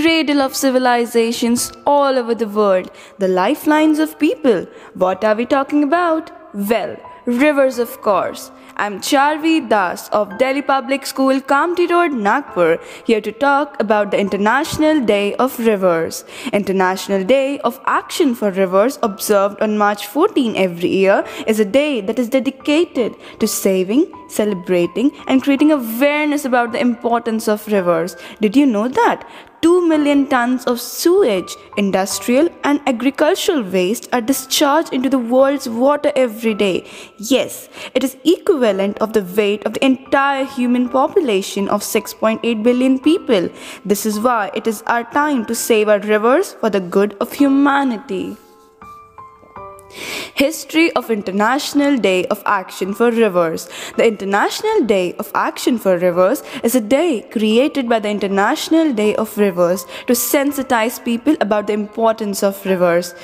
cradle of civilizations all over the world, the lifelines of people. What are we talking about? Well, rivers, of course. I'm Charvi Das of Delhi Public School, Kamptee Road, Nagpur, here to talk about the International Day of Rivers. International Day of Action for Rivers, observed on March 14 every year, is a day that is dedicated to saving, celebrating, and creating awareness about the importance of rivers. Did you know that? 2 million tons of sewage, industrial and agricultural waste are discharged into the world's water every day. Yes, it is equivalent of the weight of the entire human population of 6.8 billion people. This is why it is our time to save our rivers for the good of humanity. History of International Day of Action for Rivers. The International Day of Action for Rivers is a day created by the International Day of Rivers to sensitize people about the importance of rivers.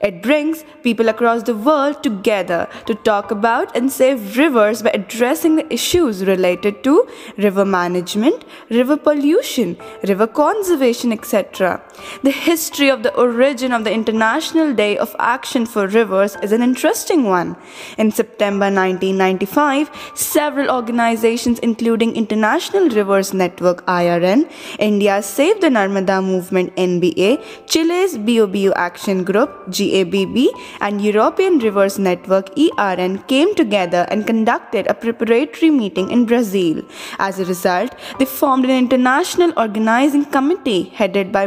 It brings people across the world together to talk about and save rivers by addressing the issues related to river management, river pollution, river conservation, etc. The history of the origin of the International Day of Action for Rivers is an interesting one. In September 1995, several organizations including International Rivers Network IRN, India's Save the Narmada Movement NBA, Chile's BioBio Action Group GABB, and European Rivers Network ERN came together and conducted a preparatory meeting in Brazil. As a result, they formed an international organizing committee headed by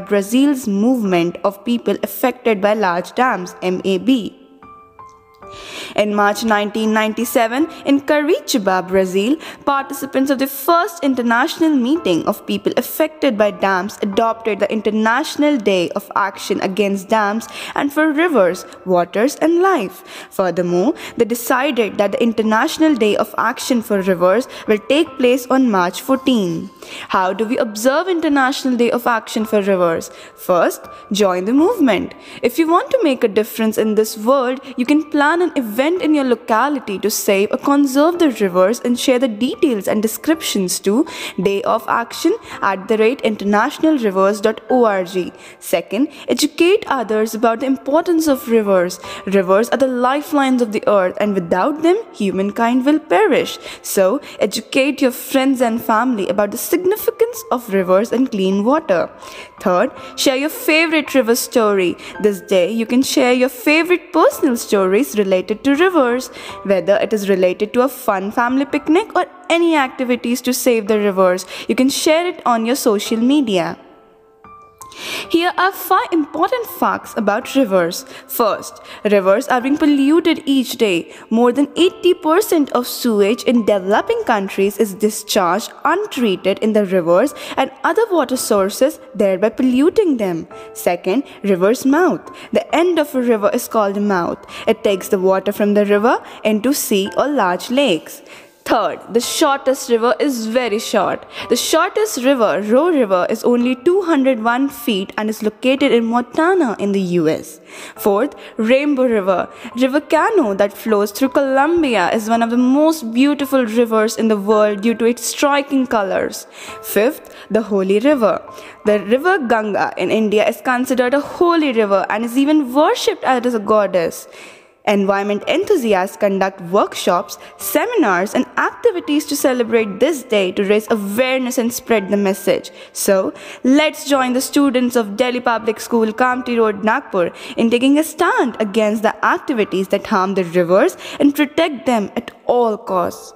Movement of People Affected by Large Dams MAB. In March 1997, in Curitiba, Brazil, participants of the first international meeting of people affected by dams adopted the International Day of Action Against Dams and for Rivers, Waters and Life. Furthermore, they decided that the International Day of Action for Rivers will take place on March 14. How do we observe International Day of Action for Rivers? First, join the movement. If you want to make a difference in this world, you can plan an event in your locality to save or conserve the rivers and share the details and descriptions to Day of Action at the rate internationalrivers.org. Second, educate others about the importance of rivers. Rivers are the lifelines of the earth and without them, humankind will perish. So, educate your friends and family about the significance of rivers and clean water. Third, share your favorite river story. This day, you can share your favorite personal stories related to rivers, whether it is related to a fun family picnic or any activities to save the rivers. You can share it on your social media. Here are five important facts about rivers. First, rivers are being polluted each day. More than 80% of sewage in developing countries is discharged untreated in the rivers and other water sources, thereby polluting them. Second, river's mouth. The end of a river is called mouth. It takes the water from the river into sea or large lakes. Third, the shortest river is very short. The shortest river, Roe River, is only 201 feet and is located in Montana in the US. Fourth, Rainbow River. River Cano that flows through Colombia is one of the most beautiful rivers in the world due to its striking colors. Fifth, the Holy River. The river Ganga in India is considered a holy river and is even worshipped as a goddess. Environment enthusiasts conduct workshops, seminars, and activities to celebrate this day to raise awareness and spread the message. So, let's join the students of Delhi Public School, Kamptee Road, Nagpur in taking a stand against the activities that harm the rivers and protect them at all costs.